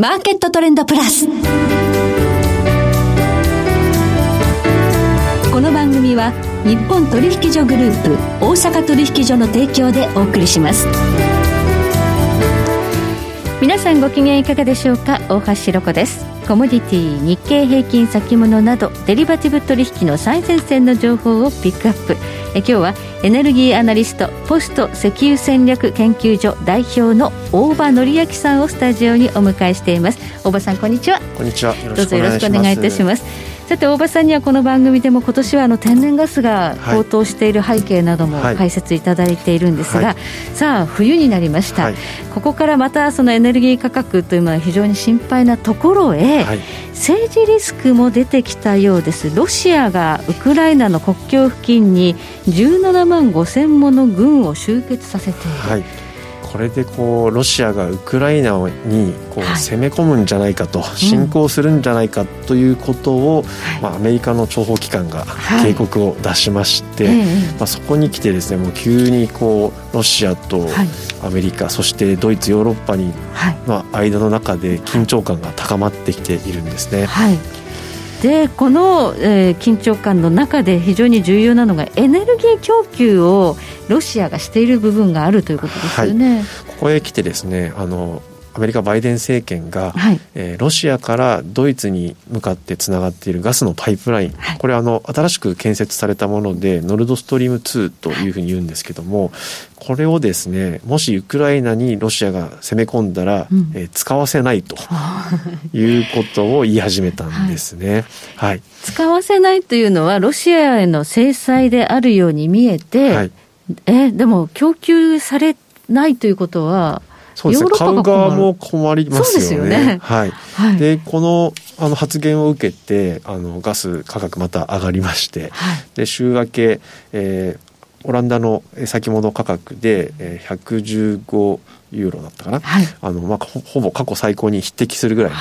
マーケットトレンドプラス。この番組は日本取引所グループ大阪取引所の提供でお送りします。皆さんご機嫌いかがでしょうか？大橋ろ子ですコモディティ日経平均先物などデリバティブ取引の最前線の情報をピックアップ。え今日はエネルギーアナリストポスト石油戦略研究所代表の大場紀明さんをスタジオにお迎えしています。大場さんこんにちは。こんにちは。どうぞよろしくお願いいたしますさて大場さんにはこの番組でも今年はあの天然ガスが高騰している背景なども解説いただいているんですが、はい。はい、さあ冬になりました、はい、ここからまたそのエネルギー価格というのは非常に心配なところへ、政治リスクも出てきたようです。ロシアがウクライナの国境付近に17万5000もの軍を集結させている。これでこうロシアがウクライナにこう攻め込むんじゃないかと、はい、侵攻するんじゃないかということを、うん、まあ、アメリカの諜報機関が警告を出しまして、はい、まあ、そこに来てですねもう急にこうロシアとアメリカ、はい、そしてドイツヨーロッパに、まあ、間の中で緊張感が高まってきているんですね。でこの、えー、緊張感の中で非常に重要なのがエネルギー供給をロシアがしている部分があるということですよね。はい、ここへ来てですねあのアメリカバイデン政権が、はい、えー、ロシアからドイツに向かってつながっているガスのパイプライン、はい、これあの新しく建設されたものでノルドストリーム2というふうに言うんですけども、これをですねもしウクライナにロシアが攻め込んだら、うん、えー、使わせないということを言い始めたんですね。はい、はい、使わせないというのはロシアへの制裁であるように見えて、はい、えでも供給されないということはそうですね、買う側も困りますよね。よね。はい、はい、でこのあの発言を受けてあのガス価格また上がりまして、はい、で週明け、えー、オランダの先物価格で115ユーロだったかな、はい、あのまあ、ほぼ過去最高に匹敵するぐらいの、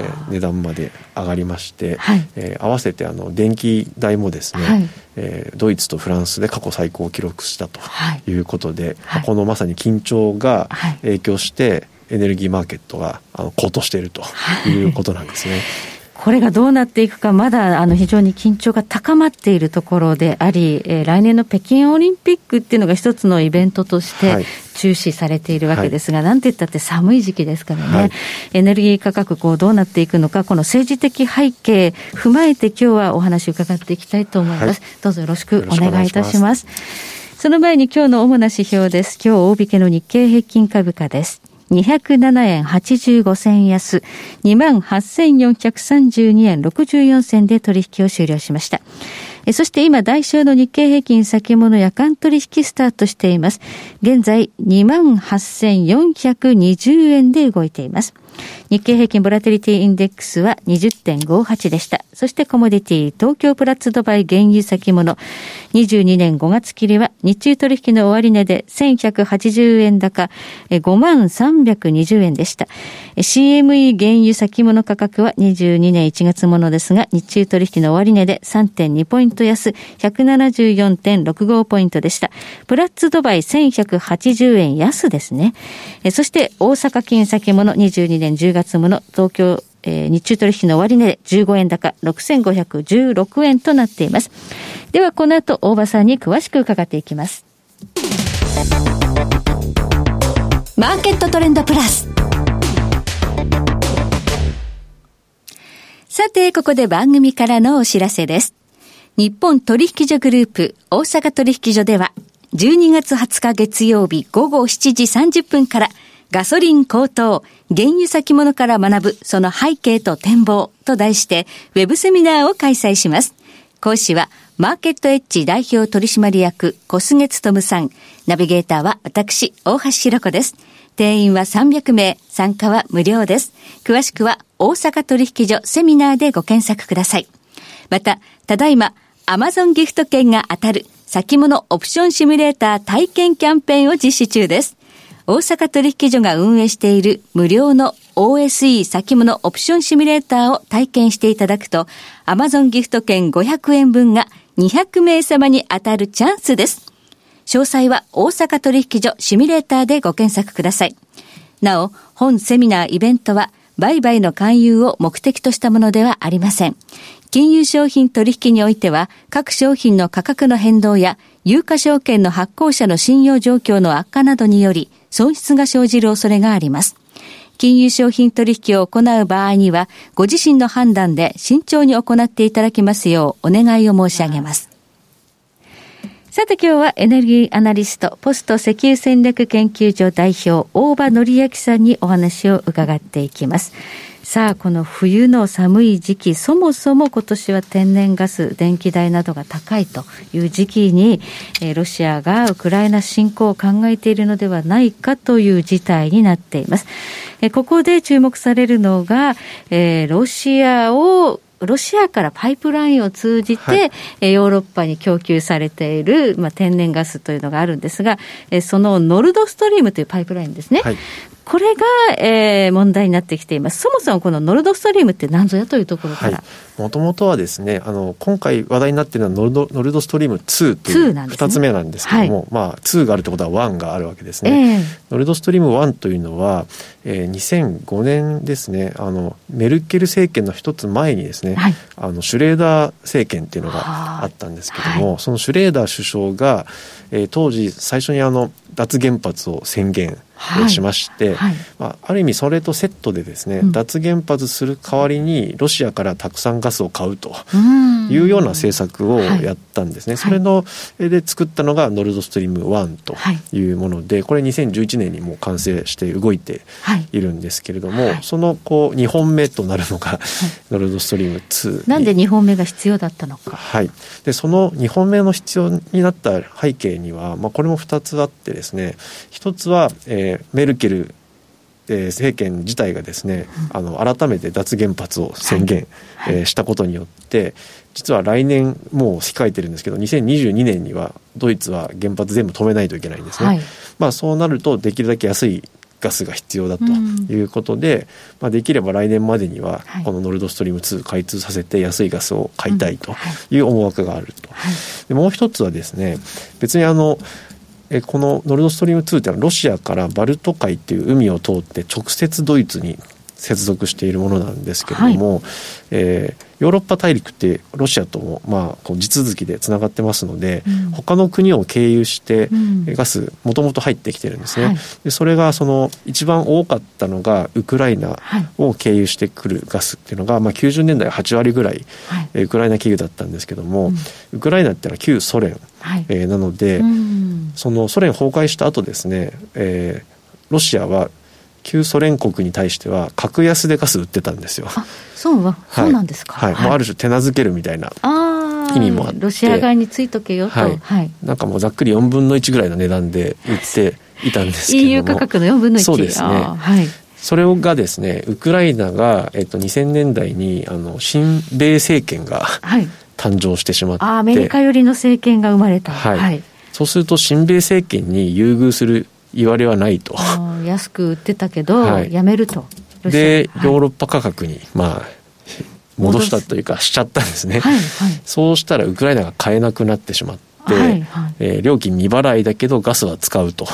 えー、値段まで上がりまして、はい、えー、合わせてあの電気代もですね、はい、えー、ドイツとフランスで過去最高を記録したとい。うことで、はい、このまさに緊張が影響して、エネルギーマーケットがあの高騰しているということなんですね。これがどうなっていくか、まだあの非常に緊張が高まっているところであり、えー、来年の北京オリンピックっていうのが一つのイベントとして注視されているわけですが、はい、なんて言ったって寒い時期ですからね、はい、エネルギー価格、こうどうなっていくのか、この政治的背景踏まえて、今日はお話伺っていきたいと思います。はい、どうぞよろしくお願いいたします。その前に今日の主な指標です。今日大引けの日経平均株価です。207円85銭安、28,432円64銭で取引を終了しました。そして今、代償の日経平均先物夜間取引スタートしています。現在、28,420円で動いています。日経平均ボラテリティインデックスは20.58でした。そしてコモディティ、東京プラッツドバイ原油先物、22年5月切りは日中取引の終値で1180円高、5万320円でした。CME 原油先物価格は22年1月ものですが、日中取引の終値で3.2ポイント安、174.65ポイントでした。プラッツドバイ1180円安ですね。そして大阪金先物22年10月もの東京えー、日中取引の終値で15円高6516円となっています。ではこの後大場さんに詳しく伺っていきます。マーケットトレンドプラス。さて、ここで番組からのお知らせです。日本取引所グループ大阪取引所では12月20日月曜日午後7時30分からガソリン高騰、原油先物から学ぶその背景と展望と題して、ウェブセミナーを開催します。講師は、マーケットエッジ代表取締役、小菅務さん。ナビゲーターは私、大橋弘子です。定員は300名、参加は無料です。詳しくは、大阪取引所セミナーでご検索ください。また、ただいま、アマゾンギフト券が当たる、先物オプションシミュレーター体験キャンペーンを実施中です。大阪取引所が運営している無料の OSE 先物オプションシミュレーターを体験していただくと、Amazon ギフト券500円分が200名様に当たるチャンスです。詳細は大阪取引所シミュレーターでご検索ください。なお、本セミナーイベントは売買の勧誘を目的としたものではありません。金融商品取引においては、各商品の価格の変動や、有価証券の発行者の信用状況の悪化などにより、損失が生じる恐れがあります。金融商品取引を行う場合には、ご自身の判断で慎重に行っていただきますようお願いを申し上げます。さて今日はエネルギーアナリスト、ポスト石油戦略研究所代表、大場則明さんにお話を伺っていきます。さあ、この冬の寒い時期、そもそも今年は天然ガス、電気代などが高いという時期に、えー、ロシアがウクライナ侵攻を考えているのではないかという事態になっています。えー、ここで注目されるのが、えー、ロシアをロシアからパイプラインを通じて、はい、ヨーロッパに供給されている、まあ、天然ガスというのがあるんですが、そのノルドストリームというパイプラインですね。はいこれが、えー、問題になってきています。そもそもこのノルドストリームって何ぞやというところから。もともとはですね、あの、今回話題になっているのはノルドノルドストリーム2という2つ目なんですけども、ねはい、まあ、2があるってことは1があるわけですね。えー、ノルドストリーム1というのは、えー、2005年ですね、あの、メルケル政権の一つ前にですね、はい、あの、シュレーダー政権っていうのがあったんですけども、はい、そのシュレーダー首相が、えー、当時最初にあの、脱原発を宣言しまして、はい。はい、まあ、ある意味それとセットでですね、うん、脱原発する代わりにロシアからたくさんガスを買うというような政策をやったんですね、はい、それので作ったのがノルドストリーム1とい。うものでこれ2011年にもう完成して動いてい。るんですけれども、そのこう2本目となるのがノルドストリーム2なんで2本目が必要だったのか。はい。でその2本目の必要になった背景には、まあ、これも2つあってですね一つは、えー、メルケルえー、政権自体がですね、あの改めて脱原発を宣言、はい、えー、したことによって実は来年もう控えてるんですけど2022年にはドイツは原発全部止めないといけないんですね。はい、まあ、そうなるとできるだけ安いガスが必要だということで、うん、まあ、できれば来年までにはこのノルドストリーム2開通させて安いガスを買いたいとい。う思惑があると。でもう一つはですね別にあのえこのノルドストリーム2っていうのはロシアからバルト海っていう海を通って直接ドイツに接続しているものなんですけれども、はい、えー、ヨーロッパ大陸ってロシアとも、まあ、こう地続きでつながってますので、うん、他の国を経由してガスもともと入ってきてるんですね、はい、でそれがその一番多かったのがウクライナを経由してくるガスっていうのが、まあ、90年代8割ぐらい、はい、ウクライナ企業だったんですけども、うん、ウクライナっていうのは旧ソ連、はい、えー、なので、うん、そのソ連崩壊した後ですね、えー、ロシアは旧ソ連国に対しては格安でガス売ってたんですよ。そうは、そうなんですか。はい、はい、もうある種手なずけるみたいな意味もあって、ロシア側についとけよと、はい、はい、なんかもうざっくり4分の1ぐらいの値段で売っていたんですけども、EU 価格の4分の1。そうですね。はい。それがですね、ウクライナが、えっと、2000年代にあの新米政権が、はい、誕生してしまって、アメリカ寄りの政権が生まれた。はい、はいそうすると新米政権に優遇する言われはないと。安く売ってたけど、はい、やめると。で、ヨーロッパ価格に、まあ、戻したというか、しちゃったんですね。はいはい、そうしたら、ウクライナが買えなくなってしまって、はいはい、えー、料金未払いだけど、ガスは使うと。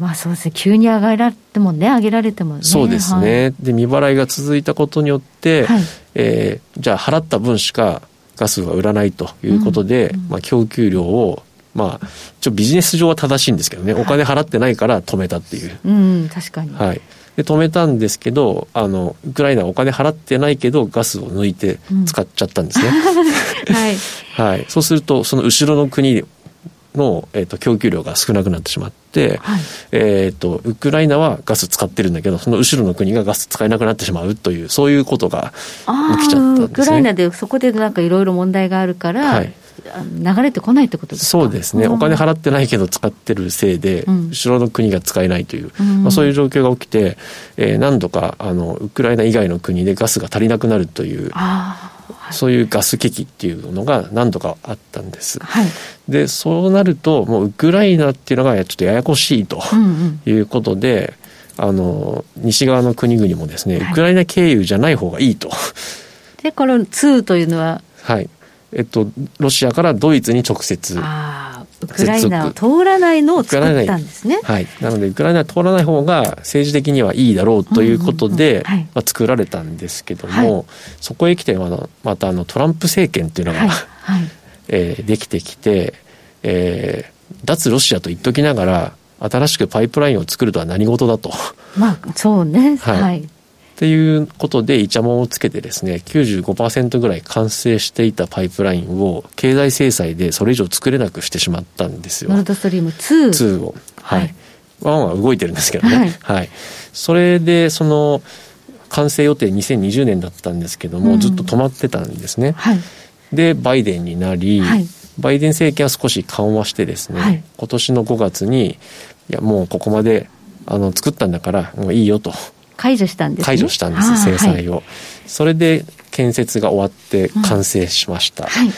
まあそうですね、急に上げられてもね、上げられてもね。そうですね。はい、で、未払いが続いたことによって、はい、えー、じゃあ払った分しかガスは売らないということで、うんうん、まあ供給量をまあ、ちょビジネス上は正しいんですけどね、お金払ってないから止めたっていう。うん、確かに。はい。で、止めたんですけど、あの、ウクライナはお金払ってないけど、ガスを抜いて使っちゃったんですね。うん、はい。はい。そうすると、その後ろの国の、えーと、供給量が少なくなってしまって、はい、えーと、ウクライナはガス使ってるんだけどその後ろの国がガス使えなくなってしまうというそういうことが起きちゃったんですね。ウクライナでそこでなんかいろいろ問題があるから、はい。流れてこないってことですか？そうですね、お金払ってないけど使ってるせいで、うん、後ろの国が使えないという、うん、まあ、そういう状況が起きて、えー、何度かあのウクライナ以外の国でガスが足りなくなるという。そういうガス危機っていうのが何度かあったんです。はい、でそうなるともうウクライナっていうのがちょっとややこしいということで、うんうん、あの西側の国々もですね、ウクライナ経由じゃない方がいいと。でこの2というのは？はい。えっと、ロシアからドイツに直接ウクライナを通らないのを作ったんですね。はい。なので、ウクライナ通らない方が政治的にはいいだろうということで、まあ、作られたんですけども、はい、そこへ来てままたあのトランプ政権っていうのが、はいはい、えー、できてきて、えー、脱ロシアと言っときながら、新しくパイプラインを作るとは何事だと。まあ、そうね。はい。はい、っていうことで、イチャモンをつけてですね、95%ぐらい完成していたパイプラインを、経済制裁でそれ以上作れなくしてしまったんですよ。ノルドストリーム2。2を。はい。はい、1は動いてるんですけどね。はい。はい、それで、その、完成予定2020年だったんですけども、うん、ずっと止まってたんですね。はい。で、バイデンになり、はい、バイデン政権は少し緩和してですね、はい、今年の5月に、いや、もうここまであの作ったんだから、もういいよと。解除したんです、ね、解除したんです、制裁を、はい、それで建設が終わって完成しました。うんはい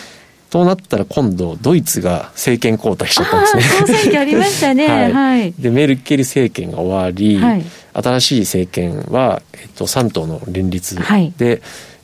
となったら今度ドイツが政権交代しちゃったんですね。総選挙ありましたね。はい、はい、でメルケル政権が終わり、はい、新しい政権はえっと3党の連立で、はい、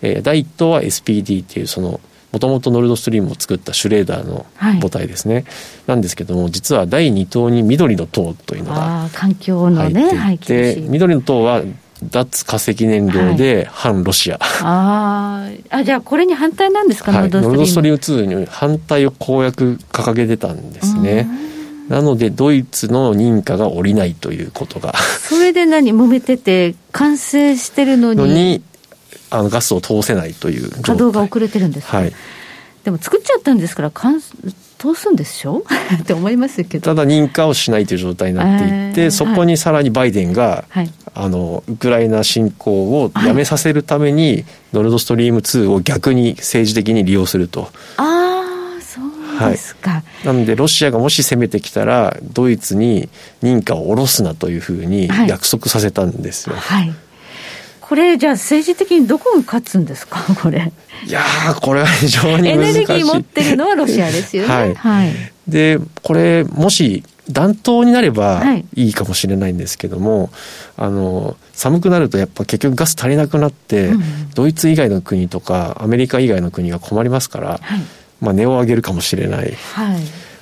えー、第1党は SPD っていうそのもともとノルドストリームを作ったシュレーダーの母体ですね、はい、なんですけども実は第2党に緑の党というのが環境のね入っていて、緑の党は脱化石燃料で反ロシア、はい、ああじゃあこれに反対なんですか、はい、ノルドストリーム。2に反対を公約掲げてたんですね。なのでドイツの認可が下りないということが。それで何揉めてて完成してるのに。あのガスを通せないという稼働が遅れてるんです、はい、でも作っちゃったんですから通すんでしょ？って思いますけど。ただ認可をしないという状態になっていて、えー、そこにさらにバイデンが、はい、あのウクライナ侵攻をやめさせるために、はい、ノルドストリーム2を逆に政治的に利用すると。ああそうですか、はい、なのでロシアがもし攻めてきたらドイツに認可を下ろすなというふうに約束させたんですよ。はいこれ、じゃあ政治的にどこが勝つんですか、これ。いやこれは非常に難しい。エネルギー持ってるのはロシアですよね。はい。はい、で、これ、もし、暖冬になればい。いかもしれないんですけども、はい、あの寒くなるとやっぱ結局ガス足りなくなって、うん、ドイツ以外の国とかアメリカ以外の国が困りますから、はい、まあ値を上げるかもしれない、はい、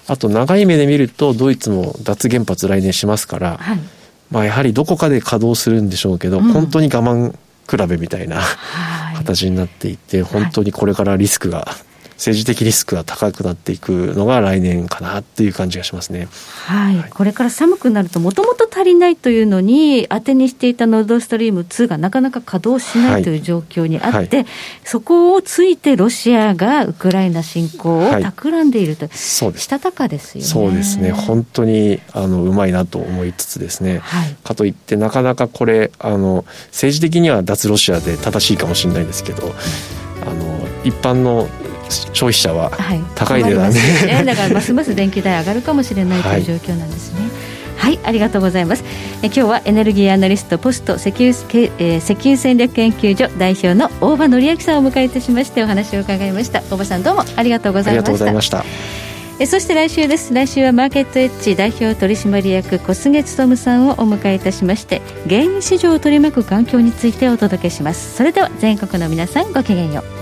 あと長い目で見るとドイツも脱原発来年しますから、はい。まあ、やはりどこかで稼働するんでしょうけど、うん、本当に我慢比べみたいな形になっていて、本当にこれからリスクが政治的リスクが高くなっていくのが来年かなっていう感じがしますね。はい。はい、これから寒くなると、もともと足りないというのに、当てにしていたノルドストリーム2がなかなか稼働しないという状況にあって、はいはい、そこをついてロシアがウクライナ侵攻を企んでいると、そうです。したたかですよね。そうですね。本当に、あの、うまいなと思いつつですね。かといって、なかなかこれ、あの、政治的には脱ロシアで正しいかもしれないですけど、あの、一般の消費者は高い値段で、はいね、だからますます電気代上がるかもしれないという状況なんですね。はい、はい、ありがとうございます。え今日はエネルギーアナリストポスト石油,、えー、石油戦略研究所代表の大場紀明さんをお迎えいたしましてお話を伺いました。大場さんどうもありがとうございました。ありがとうございました。えそして来週です来週はマーケットエッジ代表取締役小菅勉さんをお迎えいたしまして原油市場を取り巻く環境についてお届けしますそれでは全国の皆さんごきげんよう